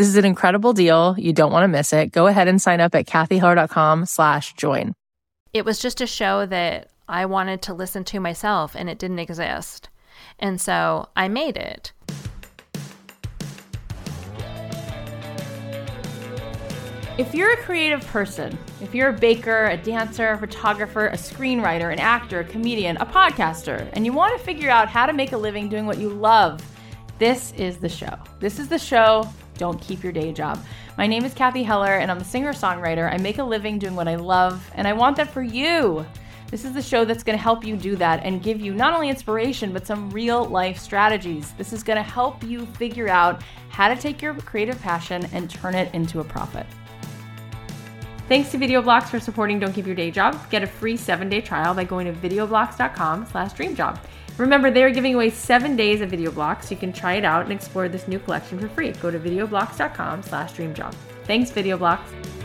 this is an incredible deal. You don't want to miss it. Go ahead and sign up at cathyheller.com slash join. It was just a show that I wanted to listen to myself and it didn't exist. And so I made it. If you're a creative person, if you're a baker, a dancer, a photographer, a screenwriter, an actor, a comedian, a podcaster, and you want to figure out how to make a living doing what you love, this is the show. This is the show don't keep your day job. My name is Cathy Heller, and I'm a singer songwriter. I make a living doing what I love, and I want that for you. This is the show that's going to help you do that and give you not only inspiration, but some real life strategies. This is going to help you figure out how to take your creative passion and turn it into a profit. Thanks to VideoBlocks for supporting Don't Keep Your Day Job. Get a free seven-day trial by going to videoblocks.com slash dreamjob. Remember, they are giving away seven days of video blocks. You can try it out and explore this new collection for free. Go to videoblocks.com slash dreamjob. Thanks, VideoBlocks.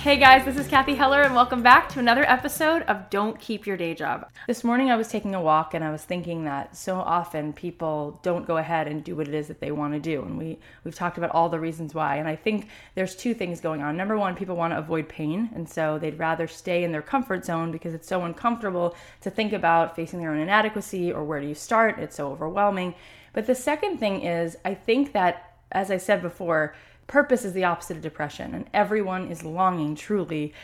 Hey guys, this is Cathy Heller, and welcome back to another episode of Don't Keep Your Day Job. This morning I was taking a walk and I was thinking that so often people don't go ahead and do what it is that they want to do. And we, we've talked about all the reasons why. And I think there's two things going on. Number one, people want to avoid pain, and so they'd rather stay in their comfort zone because it's so uncomfortable to think about facing their own inadequacy or where do you start. It's so overwhelming. But the second thing is, I think that, as I said before, Purpose is the opposite of depression, and everyone is longing truly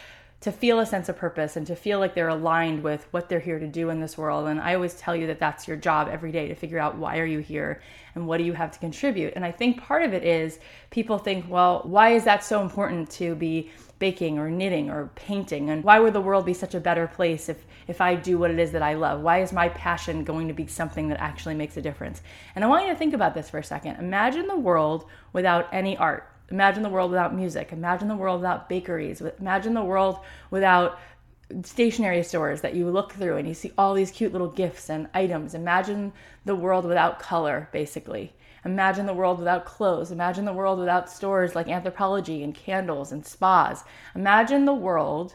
to feel a sense of purpose and to feel like they're aligned with what they're here to do in this world. And I always tell you that that's your job every day to figure out why are you here and what do you have to contribute. And I think part of it is people think, well, why is that so important to be baking or knitting or painting and why would the world be such a better place if if I do what it is that I love? Why is my passion going to be something that actually makes a difference? And I want you to think about this for a second. Imagine the world without any art Imagine the world without music. Imagine the world without bakeries. Imagine the world without stationery stores that you look through and you see all these cute little gifts and items. Imagine the world without color, basically. Imagine the world without clothes. Imagine the world without stores like Anthropologie and candles and spas. Imagine the world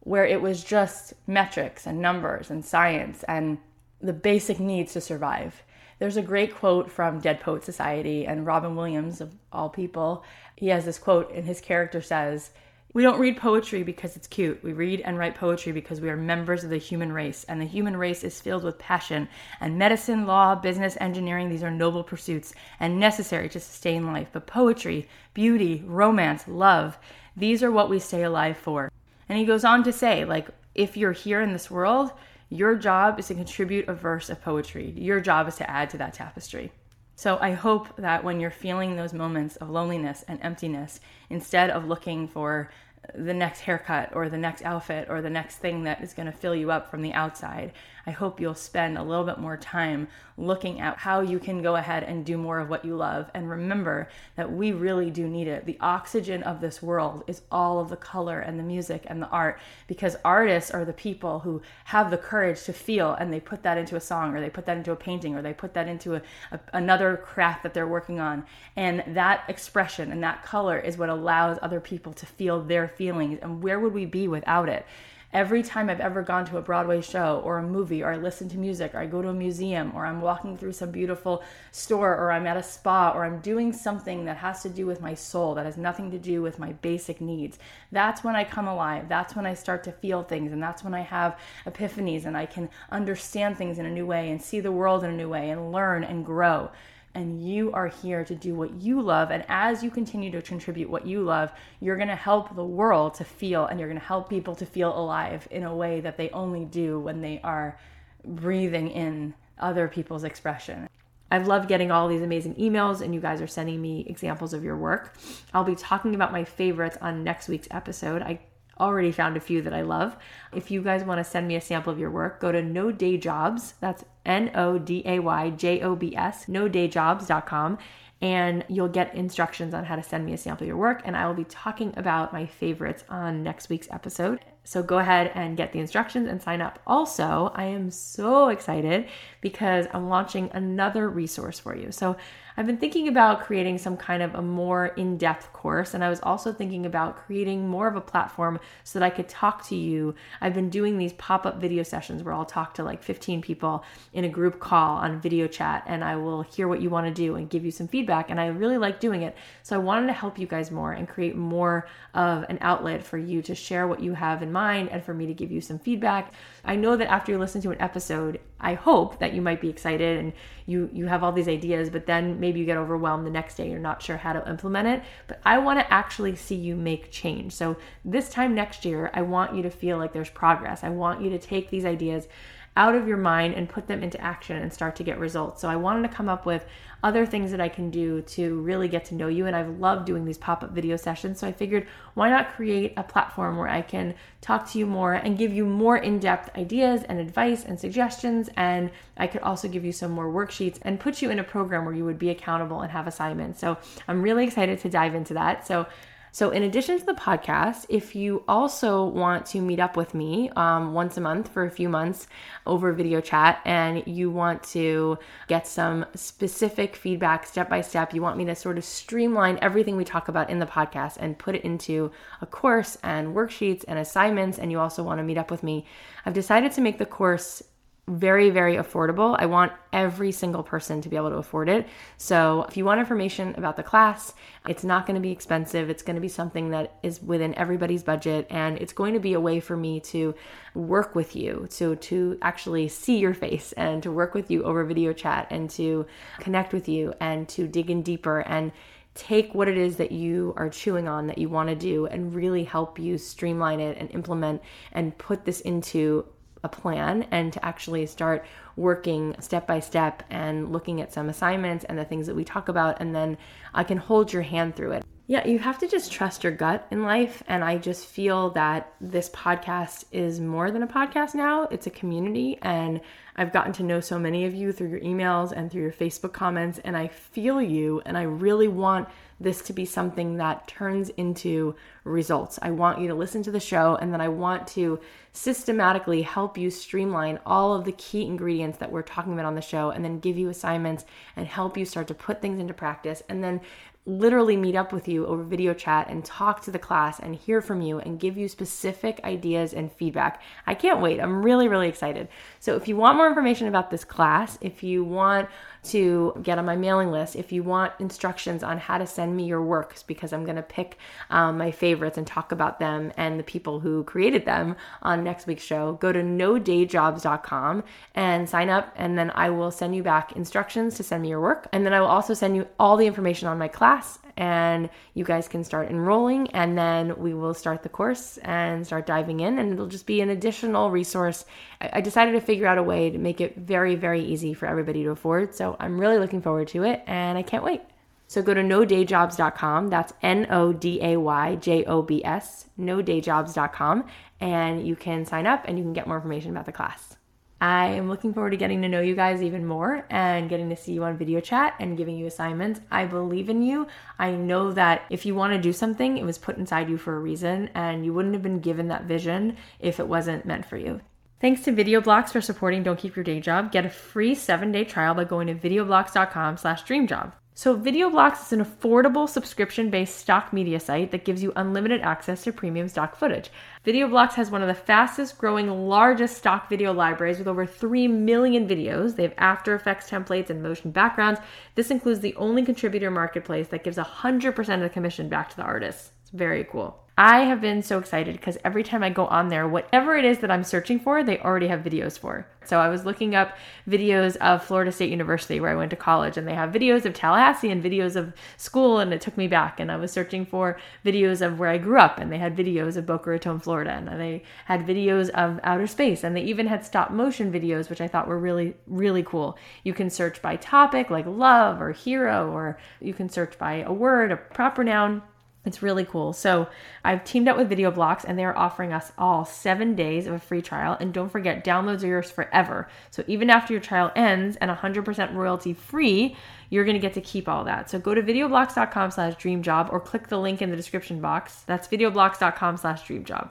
where it was just metrics and numbers and science and the basic needs to survive. There's a great quote from Dead Poet Society and Robin Williams, of all people. He has this quote, and his character says, We don't read poetry because it's cute. We read and write poetry because we are members of the human race, and the human race is filled with passion. And medicine, law, business, engineering, these are noble pursuits and necessary to sustain life. But poetry, beauty, romance, love, these are what we stay alive for. And he goes on to say, like, if you're here in this world, your job is to contribute a verse of poetry. Your job is to add to that tapestry. So I hope that when you're feeling those moments of loneliness and emptiness, instead of looking for the next haircut or the next outfit or the next thing that is going to fill you up from the outside. I hope you'll spend a little bit more time looking at how you can go ahead and do more of what you love. And remember that we really do need it. The oxygen of this world is all of the color and the music and the art because artists are the people who have the courage to feel and they put that into a song or they put that into a painting or they put that into a, a, another craft that they're working on. And that expression and that color is what allows other people to feel their feelings. And where would we be without it? Every time I've ever gone to a Broadway show or a movie or I listen to music or I go to a museum or I'm walking through some beautiful store or I'm at a spa or I'm doing something that has to do with my soul, that has nothing to do with my basic needs, that's when I come alive. That's when I start to feel things and that's when I have epiphanies and I can understand things in a new way and see the world in a new way and learn and grow and you are here to do what you love. And as you continue to contribute what you love, you're going to help the world to feel and you're going to help people to feel alive in a way that they only do when they are breathing in other people's expression. I've loved getting all these amazing emails, and you guys are sending me examples of your work. I'll be talking about my favorites on next week's episode. I already found a few that I love. If you guys want to send me a sample of your work, go to No Day Jobs. That's N O D A Y J O B S, nodayjobs.com. and you'll get instructions on how to send me a sample of your work. And I will be talking about my favorites on next week's episode. So go ahead and get the instructions and sign up. Also, I am so excited because I'm launching another resource for you. So I've been thinking about creating some kind of a more in depth course, and I was also thinking about creating more of a platform so that I could talk to you. I've been doing these pop up video sessions where I'll talk to like 15 people in a group call on video chat, and I will hear what you want to do and give you some feedback. And I really like doing it. So I wanted to help you guys more and create more of an outlet for you to share what you have in mind and for me to give you some feedback. I know that after you listen to an episode, I hope that you might be excited and you you have all these ideas, but then maybe you get overwhelmed the next day, you're not sure how to implement it. But I want to actually see you make change. So this time next year, I want you to feel like there's progress. I want you to take these ideas out of your mind and put them into action and start to get results. So I wanted to come up with other things that I can do to really get to know you. And I've loved doing these pop up video sessions. So I figured, why not create a platform where I can talk to you more and give you more in depth ideas and advice and suggestions. And I could also give you some more worksheets and put you in a program where you would be accountable and have assignments. So I'm really excited to dive into that. So so, in addition to the podcast, if you also want to meet up with me um, once a month for a few months over video chat and you want to get some specific feedback step by step, you want me to sort of streamline everything we talk about in the podcast and put it into a course and worksheets and assignments, and you also want to meet up with me, I've decided to make the course very, very affordable. I want every single person to be able to afford it. So, if you want information about the class, it's not going to be expensive. It's going to be something that is within everybody's budget, and it's going to be a way for me to work with you, to to actually see your face and to work with you over video chat and to connect with you and to dig in deeper and take what it is that you are chewing on that you want to do and really help you streamline it and implement and put this into a plan and to actually start working step by step and looking at some assignments and the things that we talk about. And then I can hold your hand through it. Yeah, you have to just trust your gut in life. And I just feel that this podcast is more than a podcast now, it's a community. And I've gotten to know so many of you through your emails and through your Facebook comments. And I feel you. And I really want this to be something that turns into results. I want you to listen to the show and then I want to systematically help you streamline all of the key ingredients that we're talking about on the show and then give you assignments and help you start to put things into practice and then literally meet up with you over video chat and talk to the class and hear from you and give you specific ideas and feedback. I can't wait. I'm really, really excited. So, if you want more information about this class, if you want to get on my mailing list, if you want instructions on how to send me your works, because I'm going to pick um, my favorites and talk about them and the people who created them on next week's show, go to nodayjobs.com and sign up. And then I will send you back instructions to send me your work. And then I will also send you all the information on my class and you guys can start enrolling and then we will start the course and start diving in and it'll just be an additional resource. I decided to figure out a way to make it very very easy for everybody to afford so i'm really looking forward to it and i can't wait. So go to nodayjobs.com that's n-o-d-a-y-j-o-b-s nodayjobs.com and you can sign up and you can get more information about the class I am looking forward to getting to know you guys even more and getting to see you on video chat and giving you assignments. I believe in you. I know that if you want to do something, it was put inside you for a reason, and you wouldn't have been given that vision if it wasn't meant for you. Thanks to VideoBlocks for supporting Don't Keep Your Day Job. Get a free seven-day trial by going to videoblocks.com slash dreamjob. So, VideoBlocks is an affordable subscription based stock media site that gives you unlimited access to premium stock footage. VideoBlocks has one of the fastest growing, largest stock video libraries with over 3 million videos. They have After Effects templates and motion backgrounds. This includes the only contributor marketplace that gives 100% of the commission back to the artists. It's very cool. I have been so excited because every time I go on there, whatever it is that I'm searching for, they already have videos for. So I was looking up videos of Florida State University where I went to college, and they have videos of Tallahassee and videos of school, and it took me back. And I was searching for videos of where I grew up, and they had videos of Boca Raton, Florida, and they had videos of outer space, and they even had stop motion videos, which I thought were really, really cool. You can search by topic, like love or hero, or you can search by a word, a proper noun It's really cool. So I've teamed up with Video Blocks and they're offering us all seven days of a free trial. And don't forget, downloads are yours forever. So even after your trial ends and 100% royalty free, you're going to get to keep all that. So go to videoblocks.com slash dreamjob or click the link in the description box. That's videoblocks.com slash dreamjob.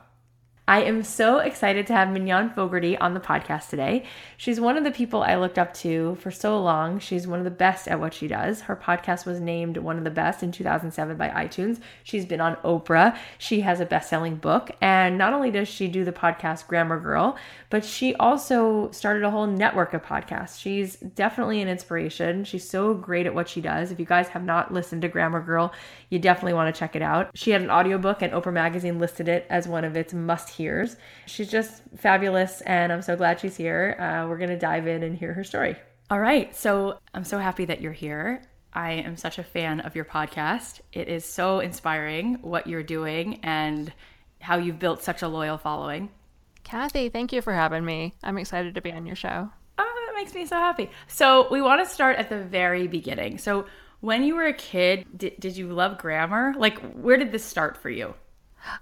I am so excited to have Mignon Fogarty on the podcast today. She's one of the people I looked up to for so long. She's one of the best at what she does. Her podcast was named one of the best in 2007 by iTunes. She's been on Oprah. She has a best selling book. And not only does she do the podcast Grammar Girl, but she also started a whole network of podcasts. She's definitely an inspiration. She's so great at what she does. If you guys have not listened to Grammar Girl, you definitely want to check it out. She had an audiobook, and Oprah Magazine listed it as one of its must hears. She's just fabulous, and I'm so glad she's here. Uh, we're going to dive in and hear her story. All right. So I'm so happy that you're here. I am such a fan of your podcast. It is so inspiring what you're doing and how you've built such a loyal following. Cathy, thank you for having me. I'm excited to be on your show. Oh, that makes me so happy. So, we want to start at the very beginning. So, when you were a kid, did, did you love grammar? Like, where did this start for you?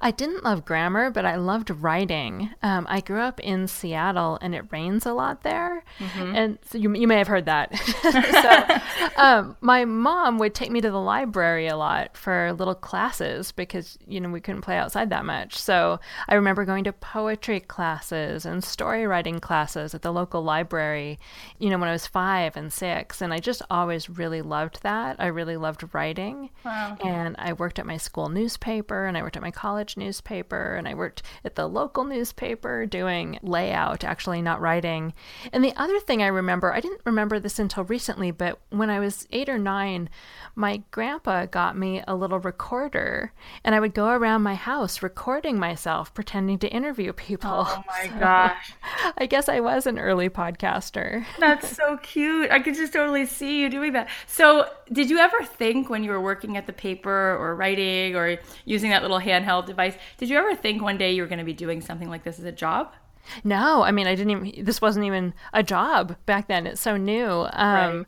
I didn't love grammar, but I loved writing. Um, I grew up in Seattle, and it rains a lot there, mm-hmm. and so you you may have heard that. so, um, my mom would take me to the library a lot for little classes because you know we couldn't play outside that much. So I remember going to poetry classes and story writing classes at the local library. You know when I was five and six, and I just always really loved that. I really loved writing, wow. and I worked at my school newspaper, and I worked at my college college newspaper and I worked at the local newspaper doing layout, actually not writing. And the other thing I remember, I didn't remember this until recently, but when I was eight or nine, my grandpa got me a little recorder and I would go around my house recording myself, pretending to interview people. Oh my so gosh. I guess I was an early podcaster. That's so cute. I could just totally see you doing that. So, did you ever think when you were working at the paper or writing or using that little handheld device. Did you ever think one day you were going to be doing something like this as a job? No, I mean, I didn't even, this wasn't even a job back then. It's so new. Um, right.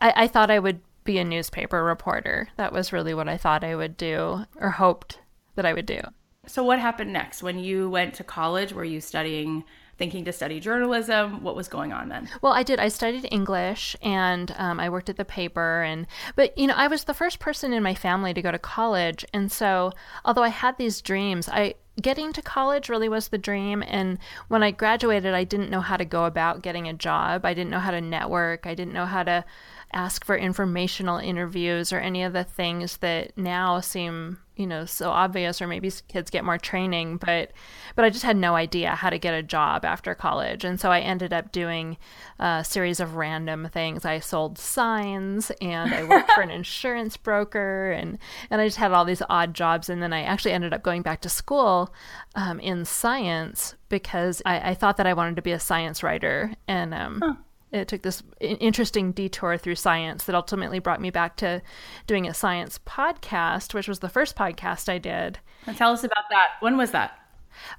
I, I thought I would be a newspaper reporter. That was really what I thought I would do or hoped that I would do. So, what happened next when you went to college? Were you studying thinking to study journalism? What was going on then? Well, I did. I studied English and um, I worked at the paper. And but you know, I was the first person in my family to go to college, and so although I had these dreams, I getting to college really was the dream. And when I graduated, I didn't know how to go about getting a job. I didn't know how to network. I didn't know how to ask for informational interviews or any of the things that now seem you know so obvious or maybe kids get more training but but i just had no idea how to get a job after college. And so i ended up doing a series of random things. I sold signs and i worked for an insurance broker and and i just had all these odd jobs. And then i actually ended up going back to school um, in science because I, I, thought that i wanted to be a science writer. And um, huh it took this interesting detour through science that ultimately brought me back to doing a science podcast, which was the first podcast I did. And tell us about that. When was that?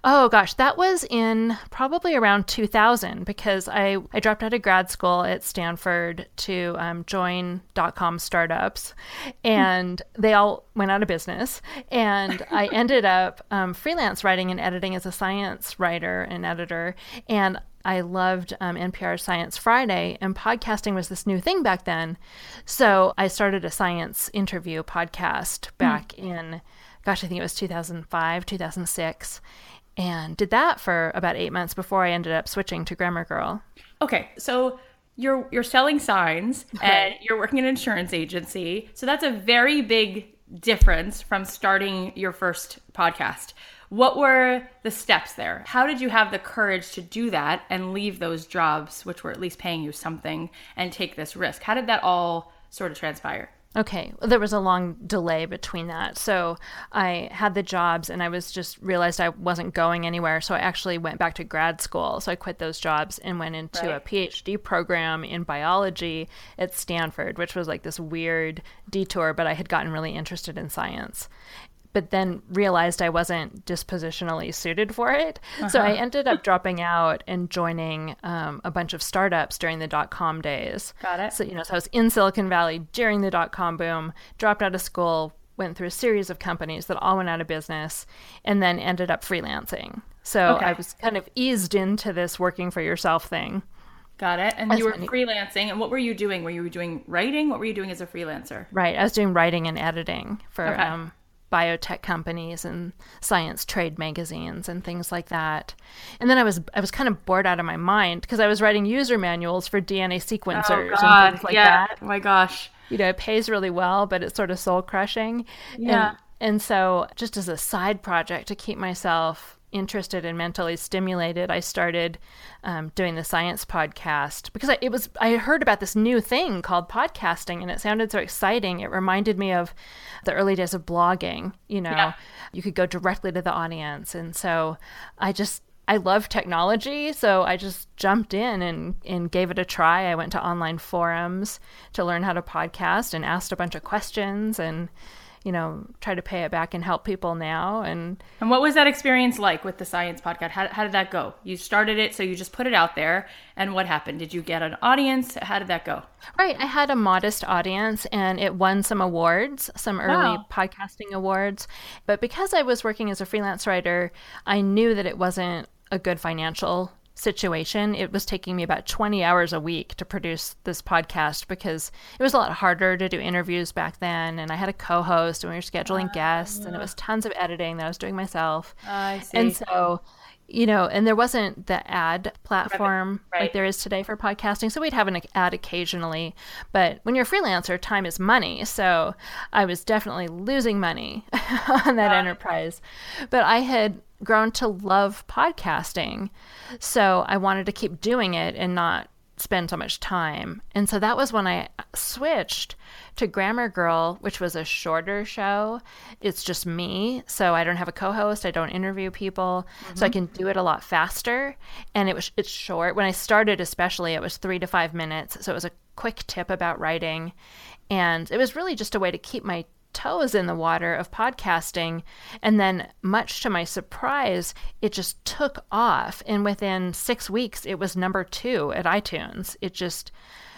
Oh gosh, that was in probably around 2000 because I, I dropped out of grad school at Stanford to um, join dot com startups, and they all went out of business. And I ended up um, freelance writing and editing as a science writer and editor. And I loved um, NPR Science Friday, and podcasting was this new thing back then. So I started a science interview podcast hmm. back mm. in, gosh, I think it was 2005, 2006, and did that for about eight months before I ended up switching to Grammar Girl. Okay, so you're you're selling signs and you're working in an insurance agency, so that's a very big difference from starting your first podcast. What were the steps there? How did you have the courage to do that and leave those jobs, which were at least paying you something, and take this risk? How did that all sort of transpire? Okay, well, there was a long delay between that. So I had the jobs and I was just realized I wasn't going anywhere. So I actually went back to grad school. So I quit those jobs and went into right. a PhD program in biology at Stanford, which was like this weird detour, but I had gotten really interested in science but then realized I wasn't dispositionally suited for it. Uh-huh. So I uh-huh. ended up dropping out and joining um, a bunch of startups during the dot com days. Got it. So, you know, so I was in Silicon Valley during the dot com boom, dropped out of school, went through a series of companies that all went out of business and then ended up freelancing. So Okay. I was kind of eased into this working for yourself thing. Got it. And That's you were funny. freelancing. And what were you doing? Were you doing writing? What were you doing as a freelancer? Right. I was doing writing and editing for Okay. um, biotech companies and science trade magazines and things like that. And then I was I was kind of bored out of my mind because I was writing user manuals for DNA sequencers and things like Oh, yeah. that. Oh my gosh. You know, it pays really well, but it's sort of soul crushing. Yeah. And, and so just as a side project to keep myself interested and mentally stimulated, I started um, doing the science podcast because I, it was I heard about this new thing called podcasting and it sounded so exciting. It reminded me of the early days of blogging. You know, Yeah. you could go directly to the audience, and so I just I love technology, so I just jumped in and, and gave it a try. I went to online forums to learn how to podcast and asked a bunch of questions and you know try to pay it back and help people now and And what was that experience like with the science podcast? How, how did that go? You started it, so you just put it out there. And what happened? Did you get an audience? How did that go? Right. I had a modest audience and it won some awards, some early Wow. podcasting awards. But because I was working as a freelance writer, I knew that it wasn't a good financial situation. It was taking me about 20 hours a week to produce this podcast because it was a lot harder to do interviews back then. And I had a co host and we were scheduling guests and it was ah. tons of editing that I was doing myself. I see. And so, you know, and there wasn't the ad platform right. like there is today for podcasting. So we'd have an ad occasionally. But when you're a freelancer, time is money. So I was definitely losing money on that enterprise. But I had grown to love podcasting. So I wanted to keep doing it and not spend so much time. And so that was when I switched to Grammar Girl, which was a shorter show. It's just me, so I don't have a co-host, I don't interview people, so I mm-hmm. can do it a lot faster. And it was it's short. When I started especially, it was 3 to 5 minutes, so it was a quick tip about writing. And it was really just a way to keep my toes in the water of podcasting. And then, much to my surprise, it just took off. And within six weeks, it was number two at iTunes. It just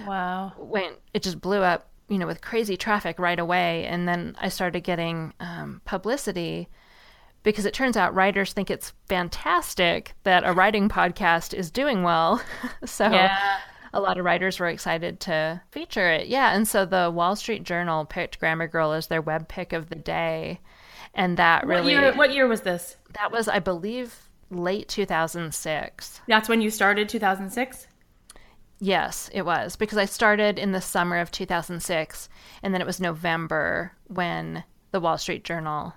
wow. went, it just blew up, you know, with crazy traffic right away. And then I started getting um, publicity because it turns out writers think it's fantastic that a writing podcast is doing well. so Yeah. A lot of writers were excited to feature it. Yeah, and so the Wall Street Journal picked Grammar Girl as their web pick of the day, and that What really year, what year was this? that was, I believe, late 2006. That's when you started, 2006? Yes, it was because I started in the summer of 2006, and then it was November when the Wall Street Journal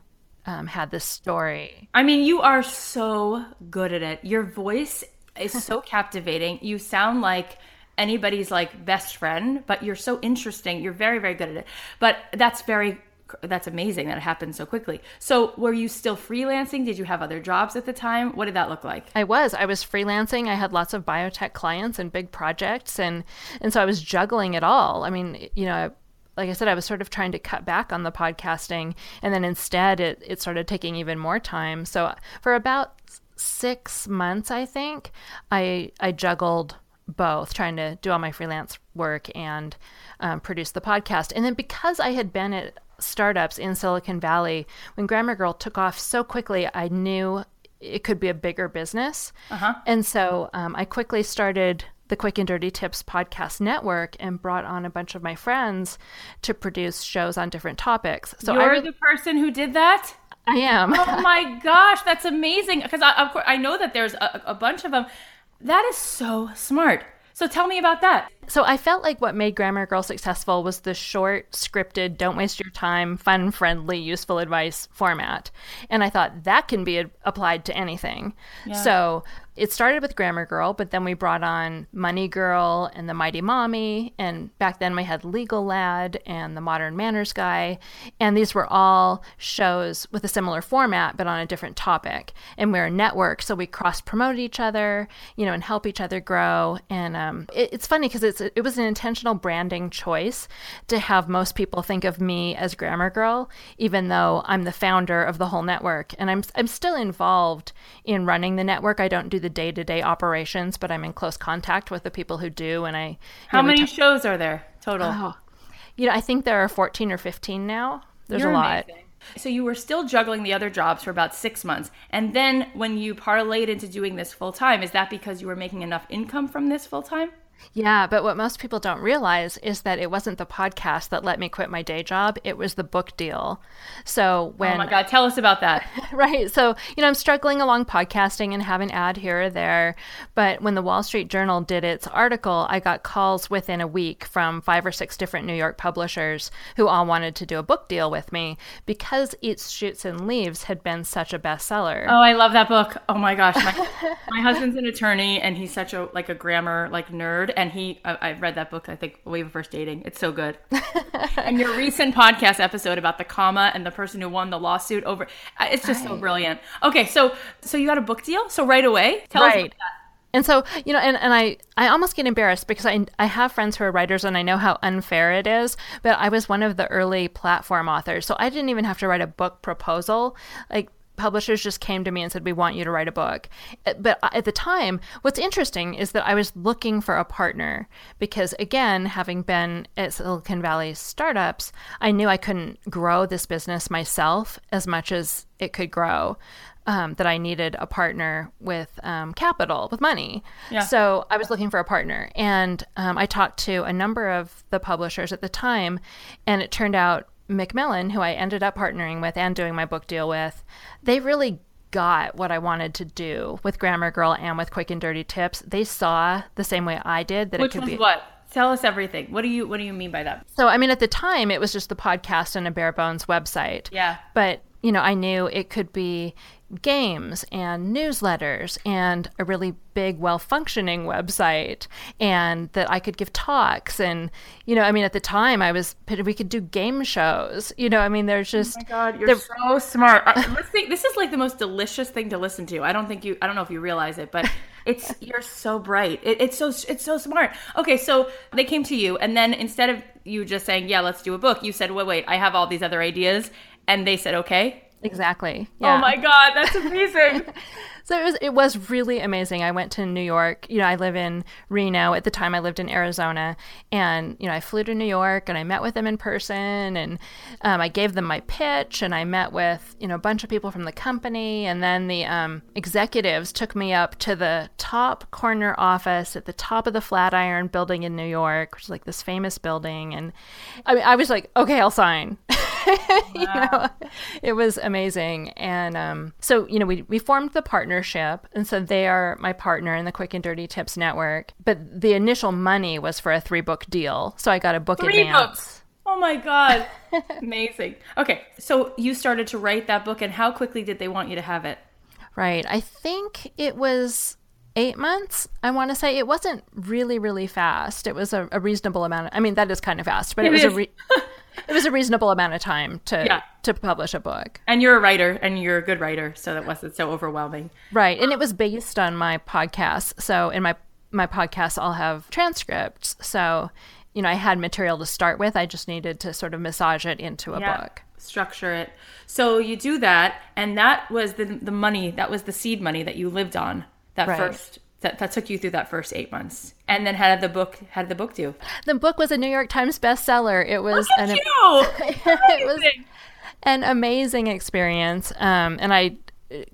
um, had this story. I mean, you are so good at it. Your voice is so captivating. You sound like anybody's like best friend, but you're so interesting. You're very, very good at it. But that's very that's amazing that it happened so quickly. So, were you still freelancing? Did you have other jobs at the time? What did that look like? I was. I was freelancing. I had lots of biotech clients and big projects, and and so I was juggling it all. I mean, you know, like I said, I was sort of trying to cut back on the podcasting, and then instead, it it started taking even more time. So for about six months, I think, I I juggled both, trying to do all my freelance work and um, produce the podcast. And then because I had been at startups in Silicon Valley, when Grammar Girl took off so quickly, I knew it could be a bigger business. And so um, I quickly started the Quick and Dirty Tips podcast network and brought on a bunch of my friends to produce shows on different topics. So You're I, really- the person who did that? I am. Oh my gosh, that's amazing! Because I, of course I know that there's a, a bunch of them. That is so smart. So tell me about that. So I felt like what made Grammar Girl successful was the short, scripted, don't waste your time, fun, friendly, useful advice format. And I thought that can be applied to anything. So it started with Grammar Girl, but then we brought on Money Girl and the Mighty Mommy. And back then we had Legal Lad and the Modern Manners Guy. And these were all shows with a similar format, but on a different topic. And we're a network, so we cross promote each other, you know, and help each other grow. And um, it, it's funny because it's it was an intentional branding choice to have most people think of me as Grammar Girl, even though I'm the founder of the whole network. And I'm I'm still involved in running the network. I don't do the day to day operations, but I'm in close contact with the people who do. And I How know, many shows are there total? Oh, you know, I think there are 14 or 15 now. There's You're a lot. amazing. So you were still juggling the other jobs for about six months, and then when you parlayed into doing this full time, is that because you were making enough income from this full time? Yeah, but what most people don't realize is that it wasn't the podcast that let me quit my day job, it was the book deal. So when Oh my God, tell us about that. right. So, you know, I'm struggling along podcasting and have an ad here or there. But when the Wall Street Journal did its article, I got calls within a week from five or six different New York publishers who all wanted to do a book deal with me because Eats, Shoots, and Leaves had been such a bestseller. Oh, I love that book. Oh my gosh, my, my husband's an attorney, and he's such a like a grammar like nerd, and he I, I read that book. I think way before first dating. It's so good. and your recent podcast episode about the comma and the person who won the lawsuit over, uh, it's just so brilliant. Okay, so so you got a book deal, so right away, tell us Right. about that. And so, you know, and, and I, I almost get embarrassed because I, I have friends who are writers and I know how unfair it is, but I was one of the early platform authors. So I didn't even have to write a book proposal. Like, publishers just came to me and said, We want you to write a book. Uh, But at the time, what's interesting is that I was looking for a partner because, again, having been at Silicon Valley startups, I knew I couldn't grow this business myself as much as it could grow. Um, that I needed a partner with um, capital, with money. Yeah. So I was looking for a partner. And um, I talked to a number of the publishers at the time, and it turned out Macmillan, who I ended up partnering with and doing my book deal with, they really got what I wanted to do with Grammar Girl and with Quick and Dirty Tips. They saw the same way I did that Which it could be. what? Tell us everything. What do you What do you mean by that? So, I mean, at the time, it was just the podcast and a bare bones website. Yeah. But, you know, I knew it could be games and newsletters and a really big, well functioning website, and that I could give talks. And, you know, I mean, at the time, I was, we could do game shows. You know, I mean, there's just. Oh my God, you're so smart. Uh, let's think, this is like the most delicious thing to listen to. I don't think you. I don't know if you realize it, but it's you're so bright. It, it's so it's so smart. Okay, so they came to you, and then instead of you just saying, "Yeah, let's do a book," you said, "Wait, wait, I have all these other ideas," and they said, "Okay." Exactly. Yeah. Oh my God, that's amazing. So it was it was really amazing. I went to New York. You know, I live in Reno. At the time I lived in Arizona. And, you know, I flew to New York and I met with them in person and um, I gave them my pitch and I met with, you know, a bunch of people from the company and then the um, executives took me up to the top corner office at the top of the Flatiron building in New York, which is like this famous building and I mean I was like, "Okay, I'll sign." you know, it was amazing. And um, so, you know, we, we formed the partnership. And so they are my partner in the Quick and Dirty Tips Network. But the initial money was for a three book deal. So I got a book Three advance. books. Oh my God, amazing. Okay, so you started to write that book, and how quickly did they want you to have it? Right. I think it was eight months. I want to say it wasn't really, really fast. It was a, a reasonable amount. Of, I mean, that is kind of fast, but it, It was is. a re- it was a reasonable amount of time to Yeah. to publish a book. And you're a writer, and you're a good writer, so that wasn't so overwhelming. Right. And it was based on my podcast. So in my my podcasts I'll have transcripts. So, you know, I had material to start with. I just needed to sort of massage it into a book. Structure it. So you do that, and that was the the money. That was the seed money that you lived on. That Right. first. That, that took you through that first eight months, and then how did the book? How did the book do? The book was a New York Times bestseller. It was an you! it was an amazing experience. Um, and I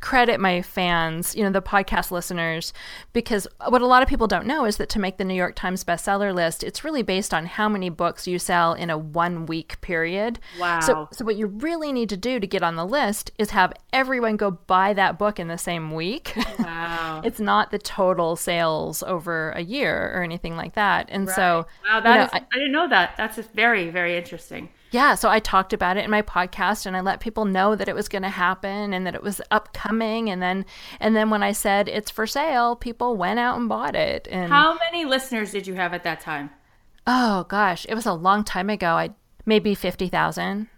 credit my fans, you know, the podcast listeners, because what a lot of people don't know is that to make the New York Times bestseller list, it's really based on how many books you sell in a one week period. Wow. So, so what you really need to do to get on the list is have everyone go buy that book in the same week. Wow. it's not the total sales over a year or anything like that. And so, Wow, you that know, is- I- I didn't know that. That's just very, very interesting. Yeah, so I talked about it in my podcast and I let people know that it was going to happen and that it was upcoming and then and then when I said it's for sale, people went out and bought it. And How many listeners did you have at that time? oh gosh, it was a long time ago. I maybe 50,000.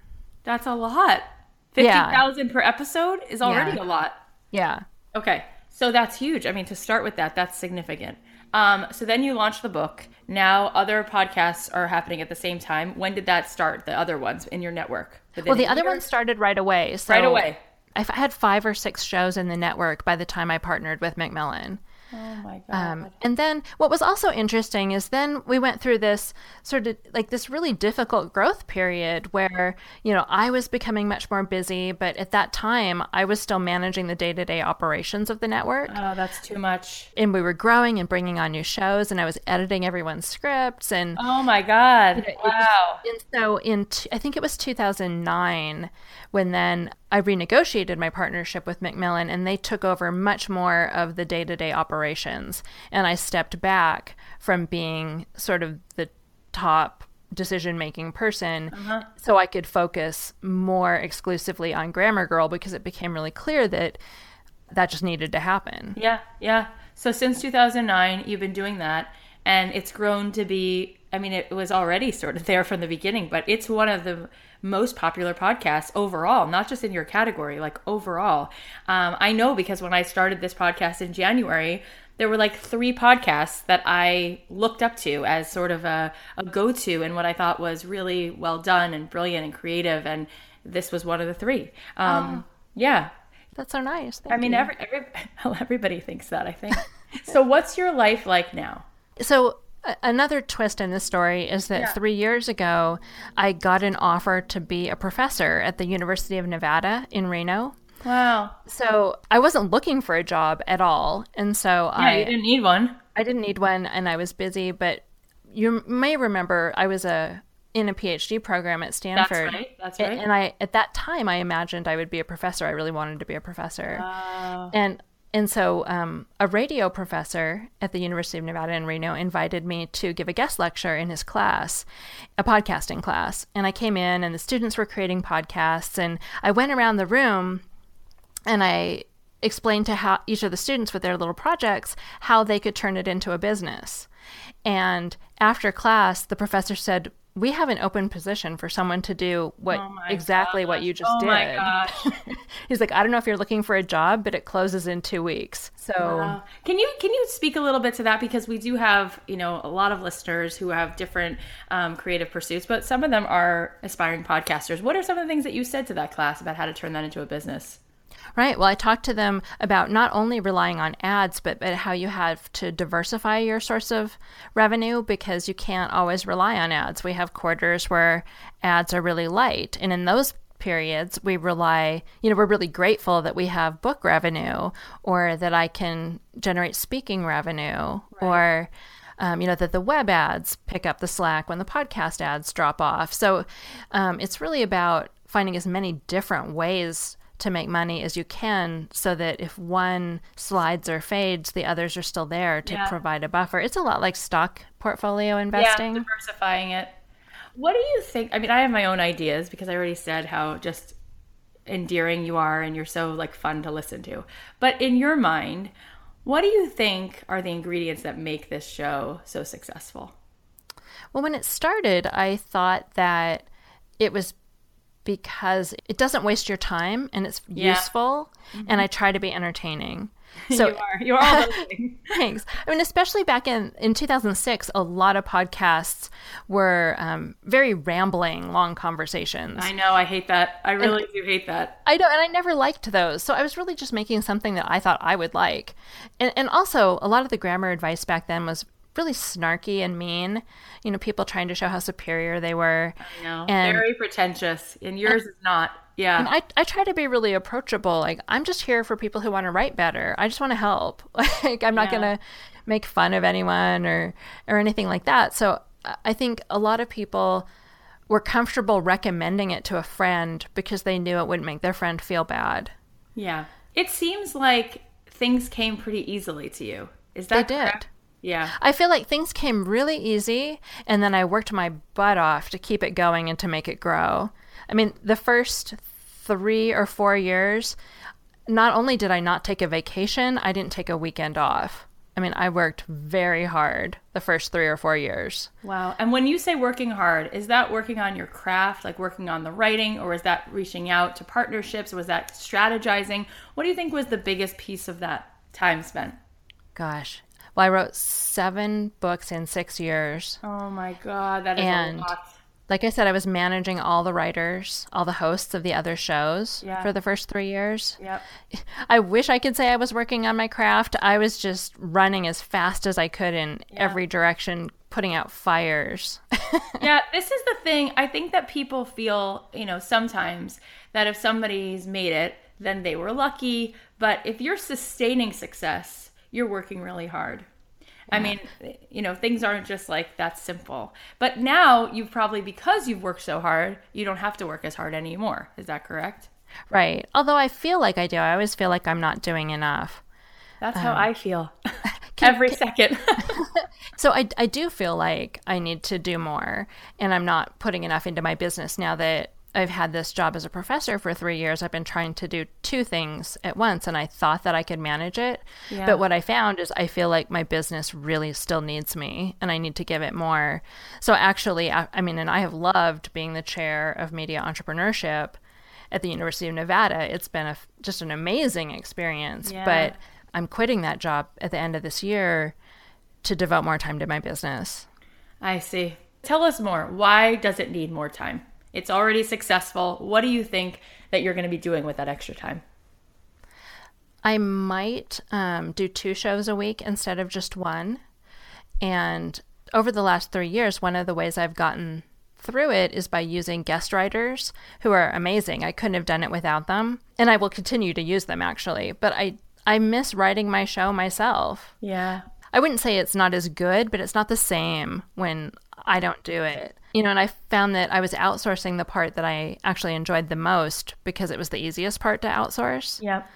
That's a lot. Fifty Yeah. thousand per episode is already Yeah. a lot. Yeah. Okay, so that's huge. I mean, to start with that, that's significant. Um, so then you launched the book. Now other podcasts are happening at the same time. When did that start? The other ones in your network? Well, the other year? one started right away. So right away. I had five or six shows in the network by the time I partnered with Macmillan. Oh my god. Um, and then what was also interesting is then we went through this sort of like this really difficult growth period where, you know, I was becoming much more busy, but at that time I was still managing the day to day operations of the network. oh, that's too much. And we were growing and bringing on new shows, and I was editing everyone's scripts. And, Oh my god. wow. and so in, t- I think it was 2009 when then I renegotiated my partnership with Macmillan, and they took over much more of the day to day operations. And I stepped back from being sort of the top decision making person uh-huh. so I could focus more exclusively on Grammar Girl because it became really clear that that just needed to happen. Yeah, yeah. So since 2009, you've been doing that, and it's grown to be. I mean, it was already sort of there from the beginning, but it's one of the most popular podcasts overall, not just in your category, like overall. Um, I know because when I started this podcast in January, there were like three podcasts that I looked up to as sort of a, a go to and what I thought was really well done and brilliant and creative. And this was one of the three. Um, Yeah. That's so nice. I mean, you. every, every, everybody thinks that, I think. so, what's your life like now? So another twist in this story is that three years ago, I got an offer to be a professor at the University of Nevada in Reno. Wow. So I wasn't looking for a job at all, and so I Yeah, you I didn't need one. I didn't need one, and I was busy. But you may remember I was a in a PhD program at Stanford. That's right. That's right. And I at that time I imagined I would be a professor. I really wanted to be a professor. Wow. And and so um, a radio professor at the University of Nevada in Reno invited me to give a guest lecture in his class, a podcasting class. And I came in, and the students were creating podcasts, and I went around the room, and I explained to how each of the students with their little projects how they could turn it into a business. And after class, the professor said, "We have an open position for someone to do what Oh exactly what you just did. oh did." my gosh. He's like, "I don't know if you're looking for a job, but it closes in two weeks." So Wow. Can you can you speak a little bit to that because we do have you know a lot of listeners who have different um, creative pursuits, but some of them are aspiring podcasters. What are some of the things that you said to that class about how to turn that into a business? Right. Well, I talked to them about not only relying on ads, but, but how you have to diversify your source of revenue because you can't always rely on ads. We have quarters where ads are really light. And in those periods, we rely, you know, we're really grateful that we have book revenue or that I can generate speaking revenue or. Um, you know that the web ads pick up the slack when the podcast ads drop off. So um, it's really about finding as many different ways to make money as you can so that if one slides or fades, the others are still there to Yeah. provide a buffer. It's a lot like stock portfolio investing. Yeah, diversifying it. What do you think? I mean, I have my own ideas because I already said how just endearing you are and you're so like fun to listen to. But in your mind, what do you think are the ingredients that make this show so successful? Well, when it started, I thought that it was because it doesn't waste your time and it's Yeah. useful, and I try to be entertaining. So you are. You're all. Thanks. I mean, especially back in in 2006, a lot of podcasts were um, very rambling, long conversations. I know. I hate that. I really do hate that. I don't, and I never liked those. So I was really just making something that I thought I would like. And, and also, a lot of the grammar advice back then was really snarky and mean. You know, people trying to show how superior they were. You know, And- very pretentious. And yours is not. Yeah. And I, I try to be really approachable. Like, I'm just here for people who want to write better. I just want to help. Like, I'm not Yeah. going to make fun of anyone or, or anything like that. So I- I think a lot of people were comfortable recommending it to a friend because they knew it wouldn't make their friend feel bad. yeah. It seems like things came pretty easily to you. Is that They did. correct? Yeah. I feel like things came really easy, and then I worked my butt off to keep it going and to make it grow. I mean, the first three or four years, not only did I not take a vacation, I didn't take a weekend off. I mean, I worked very hard the first three or four years. Wow. And when you say working hard, is that working on your craft, like working on the writing, or is that reaching out to partnerships? Was that strategizing? What do you think was the biggest piece of that time spent? Gosh. Well, I wrote seven books in six years. Oh my God, that is And- a lot. like I said, I was managing all the writers, all the hosts of the other shows Yeah. for the first three years. Yep. I wish I could say I was working on my craft. I was just running as fast as I could in every direction, putting out fires. yeah, this is the thing. I think that people feel, you know, sometimes that if somebody's made it, then they were lucky. But if you're sustaining success, you're working really hard. I mean, you know, things aren't just like that simple. But now you've probably, because you've worked so hard, you don't have to work as hard anymore. Is that correct? right. Although I feel like I do. I always feel like I'm not doing enough. That's how um, I feel every second. So I, I do feel like I need to do more, and I'm not putting enough into my business now that I've had this job as a professor for three years. I've been trying to do two things at once, and I thought that I could manage it. Yeah. But what I found is I feel like my business really still needs me, and I need to give it more. So actually, I, I mean, and I have loved being the chair of media entrepreneurship at the University of Nevada. It's been a, just an amazing experience. Yeah. But I'm quitting that job at the end of this year to devote more time to my business. I see. Tell us more. Why does it need more time? It's already successful. What do you think that you're going to be doing with that extra time? I might um, do two shows a week instead of just one. And over the last three years, one of the ways I've gotten through it is by using guest writers who are amazing. I couldn't have done it without them. And I will continue to use them actually. But I, I miss writing my show myself. Yeah. I wouldn't say it's not as good, but it's not the same when I don't do it. You know, and I found that I was outsourcing the part that I actually enjoyed the most because it was the easiest part to outsource. Yep.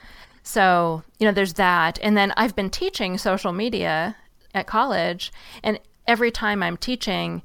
So, you know, there's that. And then I've been teaching social media at college, and every time I'm teaching,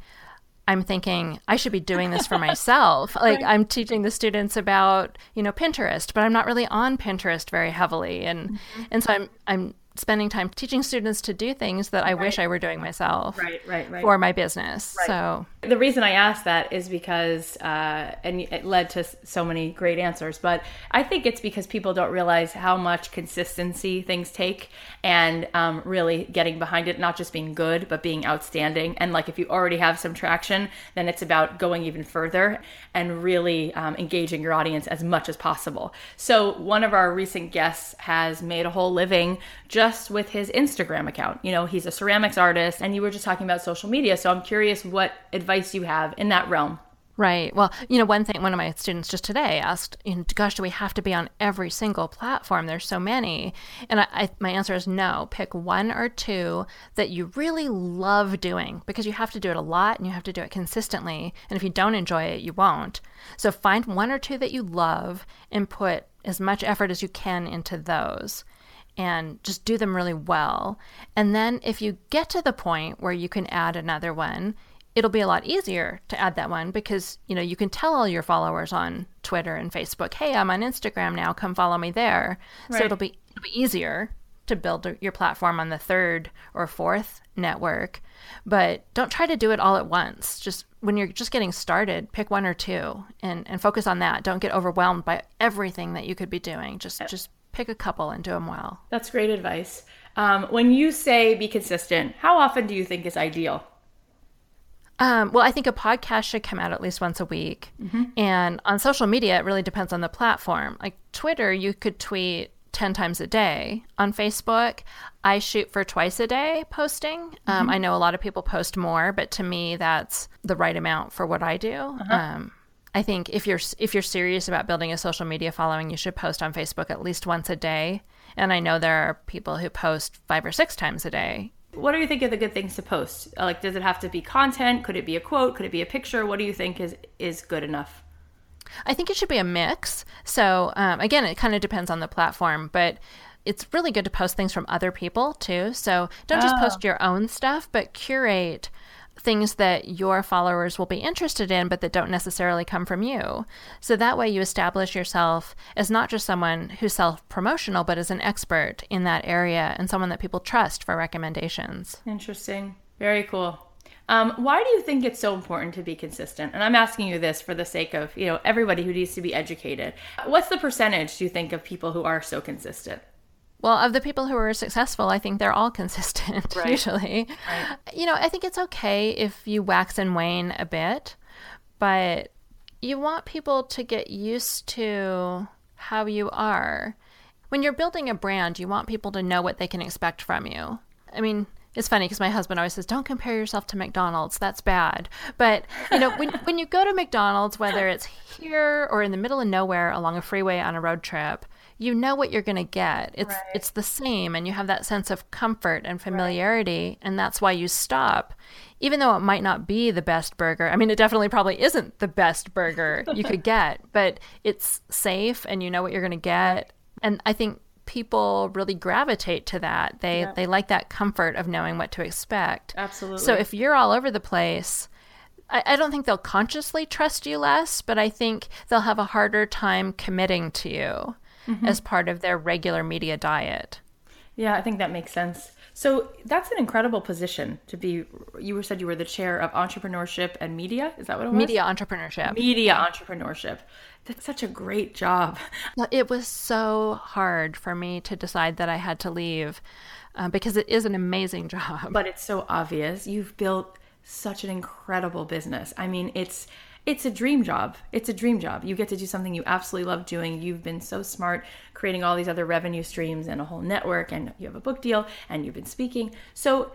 I'm thinking I should be doing this for myself. Like I'm teaching the students about, you know, Pinterest, but I'm not really on Pinterest very heavily and mm-hmm. and so I'm I'm spending time teaching students to do things that I wish I were doing myself Right, right, right. for my business. So, The reason I asked that is because, uh, and it led to so many great answers, but I think it's because people don't realize how much consistency things take and um, really getting behind it, not just being good, but being outstanding. And like if you already have some traction, then it's about going even further and really um, engaging your audience as much as possible. So, one of our recent guests has made a whole living just with his Instagram account. You know, he's a ceramics artist, and you were just talking about social media. So, I'm curious what advice you have in that realm. Right. Well, you know, one thing, one of my students just today asked, you know, gosh, do we have to be on every single platform? There's so many. And I, I, my answer is no. Pick one or two that you really love doing because you have to do it a lot and you have to do it consistently. And if you don't enjoy it, you won't. So find one or two that you love and put as much effort as you can into those and just do them really well. And then if you get to the point where you can add another one, it'll be a lot easier to add that one because you know you can tell all your followers on Twitter and Facebook, "Hey, I'm on Instagram now. Come follow me there." So it'll be it'll be easier to build your platform on the third or fourth network. But don't try to do it all at once. Just when you're just getting started, pick one or two and and focus on that. Don't get overwhelmed by everything that you could be doing. Just just pick a couple and do them well. That's great advice. Um, when you say be consistent, how often do you think is ideal? Um, well, I think a podcast should come out at least once a week. And on social media, it really depends on the platform. Like Twitter, you could tweet 10 times a day. On Facebook, I shoot for twice a day posting. Um, I know a lot of people post more, but to me, that's the right amount for what I do. Um, I think if you're if you're serious about building a social media following, you should post on Facebook at least once a day. And I know there are people who post five or six times a day. What do you think are the good things to post? Like, does it have to be content? Could it be a quote? Could it be a picture? What do you think is is good enough? I think it should be a mix. So um, again, it kind of depends on the platform, but it's really good to post things from other people too. So don't just post your own stuff, but curate things that your followers will be interested in, but that don't necessarily come from you. So that way you establish yourself as not just someone who's self promotional, but as an expert in that area and someone that people trust for recommendations. Interesting. Very cool. Um, why do you think it's so important to be consistent? And I'm asking you this for the sake of you know everybody who needs to be educated. What's the percentage do you think of people who are so consistent? Well, of the people who are successful, I think they're all consistent usually. Right. You know, I think it's okay if you wax and wane a bit, but you want people to get used to how you are. When you're building a brand, you want people to know what they can expect from you. I mean, it's funny because my husband always says, "Don't compare yourself to McDonald's. That's bad." But you know, when when you go to McDonald's, whether it's here or in the middle of nowhere along a freeway on a road trip, you know what you're going to get. It's right. it's the same, and you have that sense of comfort and familiarity, right. and that's why you stop, even though it might not be the best burger. I mean, it definitely probably isn't the best burger you could get, but it's safe, and you know what you're going to get. And I think people really gravitate to that. They yeah. they like that comfort of knowing what to expect. Absolutely. So if you're all over the place, I, I don't think they'll consciously trust you less, but I think they'll have a harder time committing to you mm-hmm. as part of their regular media diet. Yeah, I think that makes sense. So that's an incredible position to be. You said you were the chair of entrepreneurship and media. Is that what it was? Media entrepreneurship. Media entrepreneurship. That's such a great job. It was so hard for me to decide that I had to leave uh, because it is an amazing job. But it's so obvious. You've built such an incredible business. I mean, it's it's a dream job. It's a dream job. You get to do something you absolutely love doing. You've been so smart creating all these other revenue streams and a whole network, and you have a book deal and you've been speaking. So,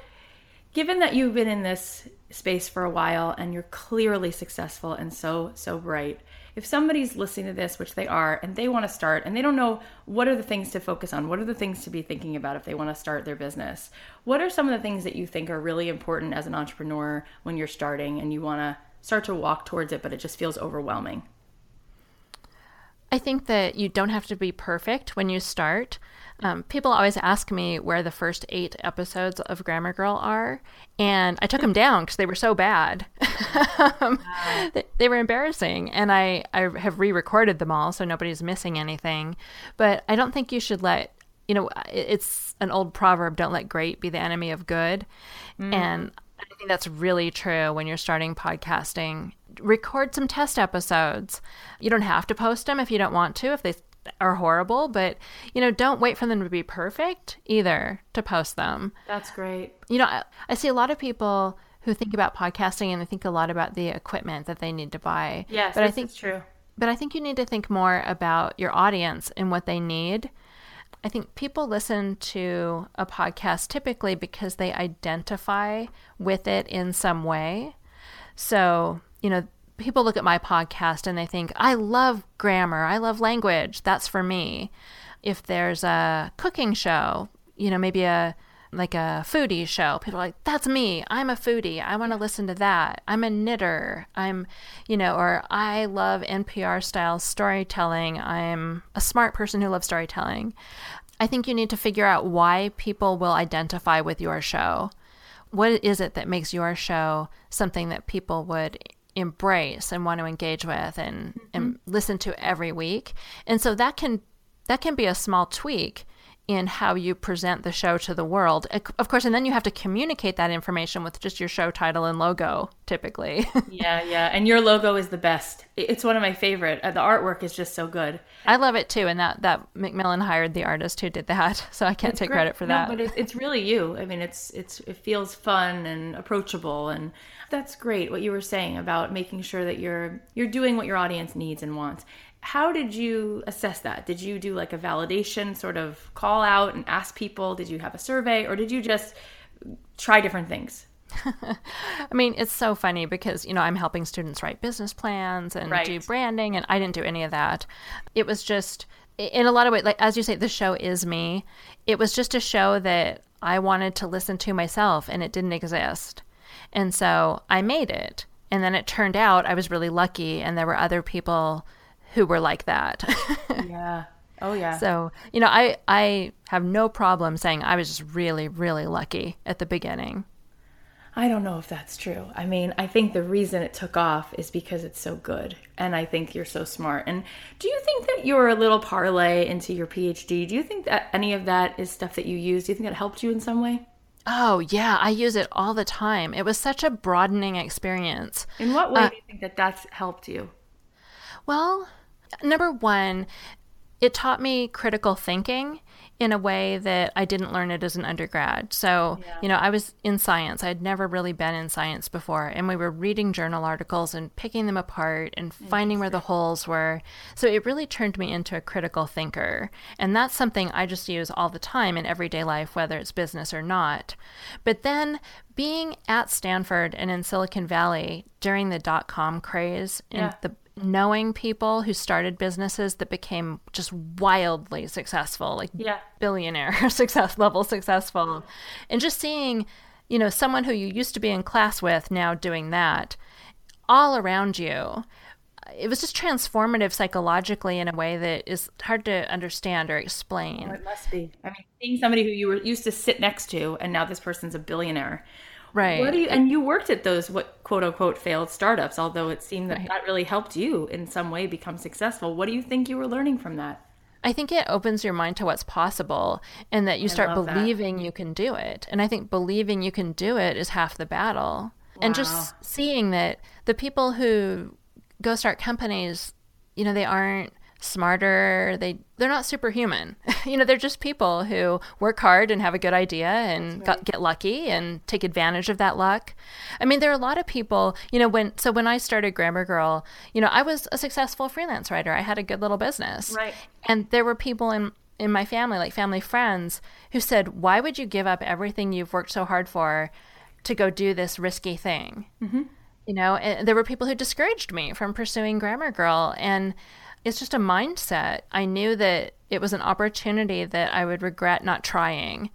given that you've been in this space for a while and you're clearly successful and so, so bright, if somebody's listening to this, which they are, and they want to start and they don't know what are the things to focus on, what are the things to be thinking about if they want to start their business, what are some of the things that you think are really important as an entrepreneur when you're starting and you want to start to walk towards it, but it just feels overwhelming? I think that you don't have to be perfect when you start. Um, people always ask me where the first eight episodes of Grammar Girl are, and I took them down because they were so bad. um, they, they, were embarrassing, and I, I have re recorded them all so nobody's missing anything. But I don't think you should let, you know, it's an old proverb don't let great be the enemy of good. Mm. And Think that's really true when you're starting podcasting. Record some test episodes. You don't have to post them if you don't want to, if they are horrible, but you know, don't wait for them to be perfect either to post them. That's great. You know, I, I see a lot of people who think about podcasting and they think a lot about the equipment that they need to buy. Yes, but I think true. But I think you need to think more about your audience and what they need I think people listen to a podcast typically because they identify with it in some way. So, you know, people look at my podcast and they think, I love grammar, I love language, that's for me. If there's a cooking show, you know, maybe a like a foodie show. People are like, that's me. I'm a foodie. I want to listen to that. I'm a knitter. I'm, you know, or I love NPR style storytelling. I'm a smart person who loves storytelling. I think you need to figure out why people will identify with your show. What is it that makes your show something that people would embrace and want to engage with and, mm-hmm. and listen to every week? And so that can that can be a small tweak in how you present the show to the world. Of course, and then you have to communicate that information with just your show title and logo, typically. yeah, yeah. And your logo is the best. It's one of my favorite. Uh, the artwork is just so good. I love it too. And that, that Macmillan hired the artist who did that. So I can't it's take great. credit for that. no, that. But it's, it's really you. I mean, it's, it's, it feels fun and approachable. And that's great what you were saying about making sure that you're, you're doing what your audience needs and wants how did you assess that? Did you do like a validation sort of call out and ask people? Did you have a survey or did you just try different things? I mean, it's so funny because, you know, I'm helping students write business plans and right. do branding, and I didn't do any of that. It was just, in a lot of ways, like as you say, the show is me. It was just a show that I wanted to listen to myself, and it didn't exist. And so I made it. And then it turned out I was really lucky, and there were other people who were like that. yeah. Oh yeah. So, you know, I I have no problem saying I was just really really lucky at the beginning. I don't know if that's true. I mean, I think the reason it took off is because it's so good. And I think you're so smart. And do you think that you're a little parlay into your PhD? Do you think that any of that is stuff that you use? Do you think that helped you in some way? Oh, yeah. I use it all the time. It was such a broadening experience. In what way uh, do you think that that's helped you? Well, number one, it taught me critical thinking in a way that I didn't learn it as an undergrad. So, yeah. you know, I was in science. I had never really been in science before. And we were reading journal articles and picking them apart and finding where the holes were. So it really turned me into a critical thinker. And that's something I just use all the time in everyday life, whether it's business or not. But then being at Stanford and in Silicon Valley during the dot com craze and yeah. the knowing people who started businesses that became just wildly successful, like yeah. billionaire success level successful, and just seeing, you know, someone who you used to be in class with now doing that all around you. It was just transformative psychologically in a way that is hard to understand or explain. Oh, it must be. I mean, seeing somebody who you were used to sit next to, and now this person's a billionaire Right. What do you and you worked at those what quote unquote failed startups, although it seemed that right. that really helped you in some way become successful. What do you think you were learning from that? I think it opens your mind to what's possible and that you start believing that. you can do it. And I think believing you can do it is half the battle. Wow. And just seeing that the people who go start companies, you know, they aren't smarter. They they're not superhuman. you know, they're just people who work hard and have a good idea and right. got, get lucky and take advantage of that luck. I mean, there are a lot of people. You know, when so when I started Grammar Girl, you know, I was a successful freelance writer. I had a good little business, right? And there were people in in my family, like family friends, who said, "Why would you give up everything you've worked so hard for to go do this risky thing?" Mm-hmm. You know, and there were people who discouraged me from pursuing Grammar Girl, and it's just a mindset. I knew that it was an opportunity that I would regret not trying.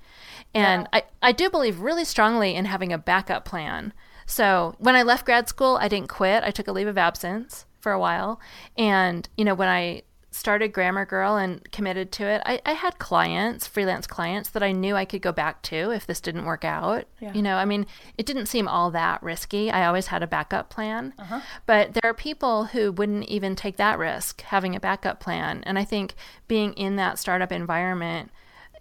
And yeah. I, I do believe really strongly in having a backup plan. So when I left grad school, I didn't quit. I took a leave of absence for a while. And, you know, when I started Grammar Girl and committed to it, I, I, had clients, freelance clients that I knew I could go back to if this didn't work out. Yeah. You know, I mean, it didn't seem all that risky. I always had a backup plan. Uh-huh. But there are people who wouldn't even take that risk, having a backup plan. And I think being in that startup environment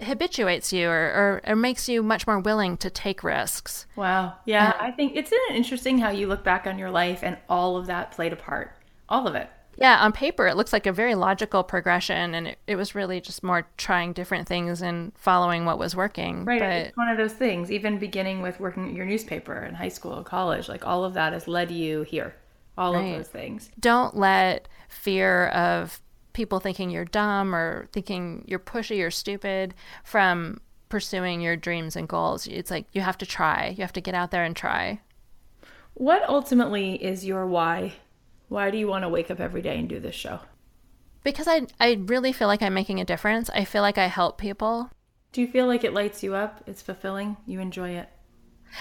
habituates you or, or, or, makes you much more willing to take risks. Wow. Yeah. I think it's interesting how you look back on your life and all of that played a part. All of it. Yeah, on paper, it looks like a very logical progression, and it, it was really just more trying different things and following what was working. Right. But... It's one of those things, even beginning with working at your newspaper in high school, college, like all of that has led you here. All right. of those things. Don't let fear of people thinking you're dumb or thinking you're pushy or stupid from pursuing your dreams and goals. It's like you have to try, you have to get out there and try. What ultimately is your why why do you want to wake up every day and do this show? Because I I really feel like I'm making a difference. I feel like I help people. Do you feel like it lights you up? It's fulfilling? You enjoy it?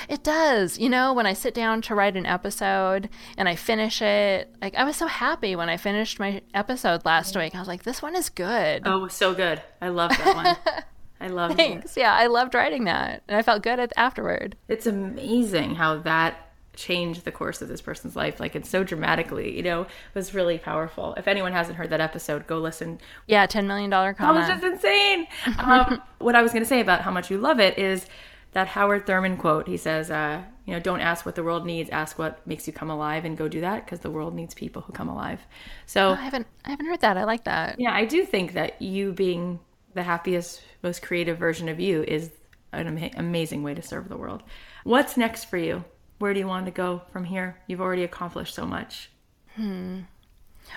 It does. You know, when I sit down to write an episode and I finish it, like I was so happy when I finished my episode last week. I was like, this one is good. Oh, so good. I love that one. I love Thanks. It. Yeah, I loved writing that. And I felt good afterward. It's amazing how that change the course of this person's life like it's so dramatically you know was really powerful. If anyone hasn't heard that episode go listen. Yeah 10 million dollar comment that was just insane. Um, what i was going to say about how much you love it is that howard thurman quote. He says uh, you know don't ask what the world needs ask what makes you come alive and go do that because the world needs people who come alive. So oh, i haven't i haven't heard that. I like that. Yeah i do think that you being the happiest most creative version of you is an am- amazing way to serve the world. What's next for you where do you want to go from here? You've already accomplished so much. Hmm.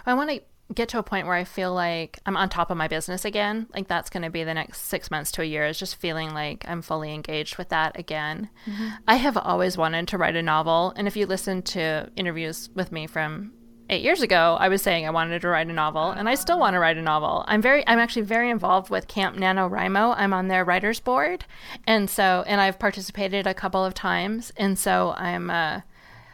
I want to get to a point where I feel like I'm on top of my business again. Like that's going to be the next six months to a year is just feeling like I'm fully engaged with that again. Mm-hmm. I have always wanted to write a novel. And if you listen to interviews with me from eight years ago, I was saying I wanted to write a novel, and I still want to write a novel. I'm very, I'm actually very involved with Camp NaNoWriMo. I'm on their writers board, and so, and I've participated a couple of times, and so I'm, uh,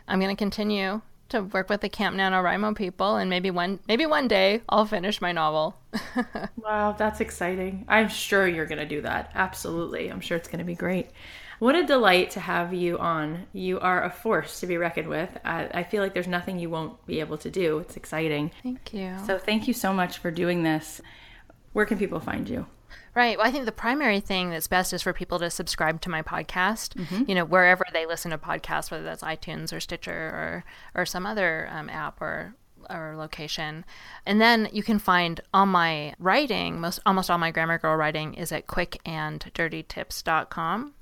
I'm going to continue to work with the Camp NaNoWriMo people, and maybe one, maybe one day I'll finish my novel. wow, that's exciting! I'm sure you're going to do that. Absolutely, I'm sure it's going to be great. What a delight to have you on. You are a force to be reckoned with. I, I, feel like there's nothing you won't be able to do. It's exciting. Thank you. So, thank you so much for doing this. Where can people find you? Right. Well, I think the primary thing that's best is for people to subscribe to my podcast, mm-hmm. you know, wherever they listen to podcasts, whether that's iTunes or Stitcher or, or some other um, app or or location. And then you can find all my writing, most almost all my Grammar Girl writing is at quickanddirtytips.com.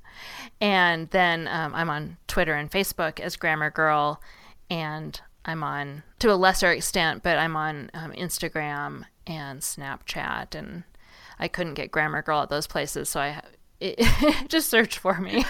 And then um, I'm on Twitter and Facebook as Grammar Girl, and I'm on to a lesser extent, but I'm on um, Instagram and Snapchat, and I couldn't get Grammar Girl at those places, so I it, just search for me.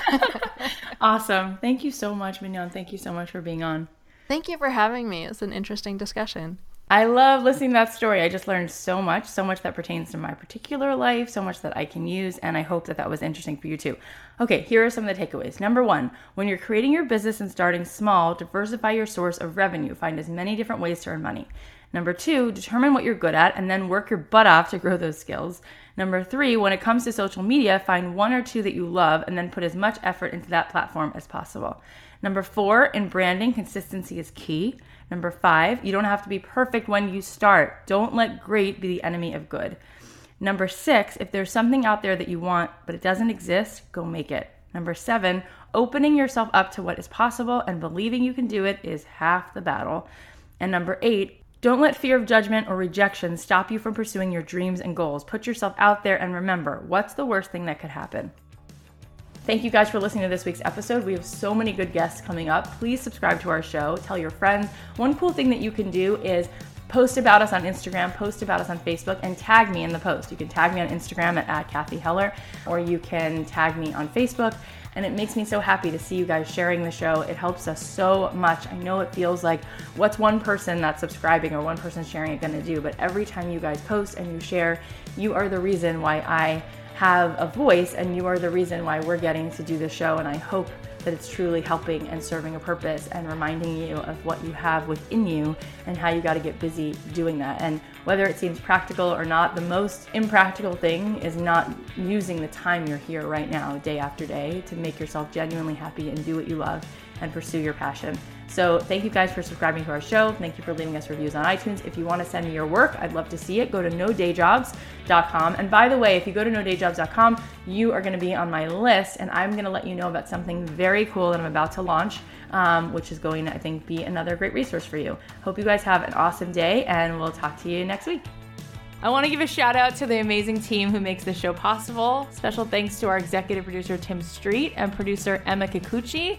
awesome. Thank you so much, Mignon. Thank you so much for being on. Thank you for having me. It's an interesting discussion. I love listening to that story. I just learned so much, so much that pertains to my particular life, so much that I can use, and I hope that that was interesting for you too. Okay, here are some of the takeaways. Number one, when you're creating your business and starting small, diversify your source of revenue. Find as many different ways to earn money. Number two, determine what you're good at and then work your butt off to grow those skills. Number three, when it comes to social media, find one or two that you love and then put as much effort into that platform as possible. Number four, in branding, consistency is key. Number five, you don't have to be perfect when you start. Don't let great be the enemy of good. Number six, if there's something out there that you want but it doesn't exist, go make it. Number seven, opening yourself up to what is possible and believing you can do it is half the battle. And number eight, don't let fear of judgment or rejection stop you from pursuing your dreams and goals. Put yourself out there and remember what's the worst thing that could happen? Thank you guys for listening to this week's episode. We have so many good guests coming up. Please subscribe to our show, tell your friends. One cool thing that you can do is post about us on Instagram, post about us on Facebook, and tag me in the post. You can tag me on Instagram at, at Cathy Heller, or you can tag me on Facebook. And it makes me so happy to see you guys sharing the show. It helps us so much. I know it feels like what's one person that's subscribing or one person sharing it gonna do, but every time you guys post and you share, you are the reason why I have a voice, and you are the reason why we're getting to do this show. And I hope that it's truly helping and serving a purpose and reminding you of what you have within you and how you got to get busy doing that. And whether it seems practical or not, the most impractical thing is not using the time you're here right now, day after day, to make yourself genuinely happy and do what you love and pursue your passion. So, thank you guys for subscribing to our show. Thank you for leaving us reviews on iTunes. If you want to send me your work, I'd love to see it. Go to nodayjobs.com. And by the way, if you go to nodayjobs.com, you are going to be on my list, and I'm going to let you know about something very cool that I'm about to launch, um, which is going to, I think, be another great resource for you. Hope you guys have an awesome day, and we'll talk to you next week. I want to give a shout out to the amazing team who makes this show possible. Special thanks to our executive producer, Tim Street, and producer, Emma Kikuchi.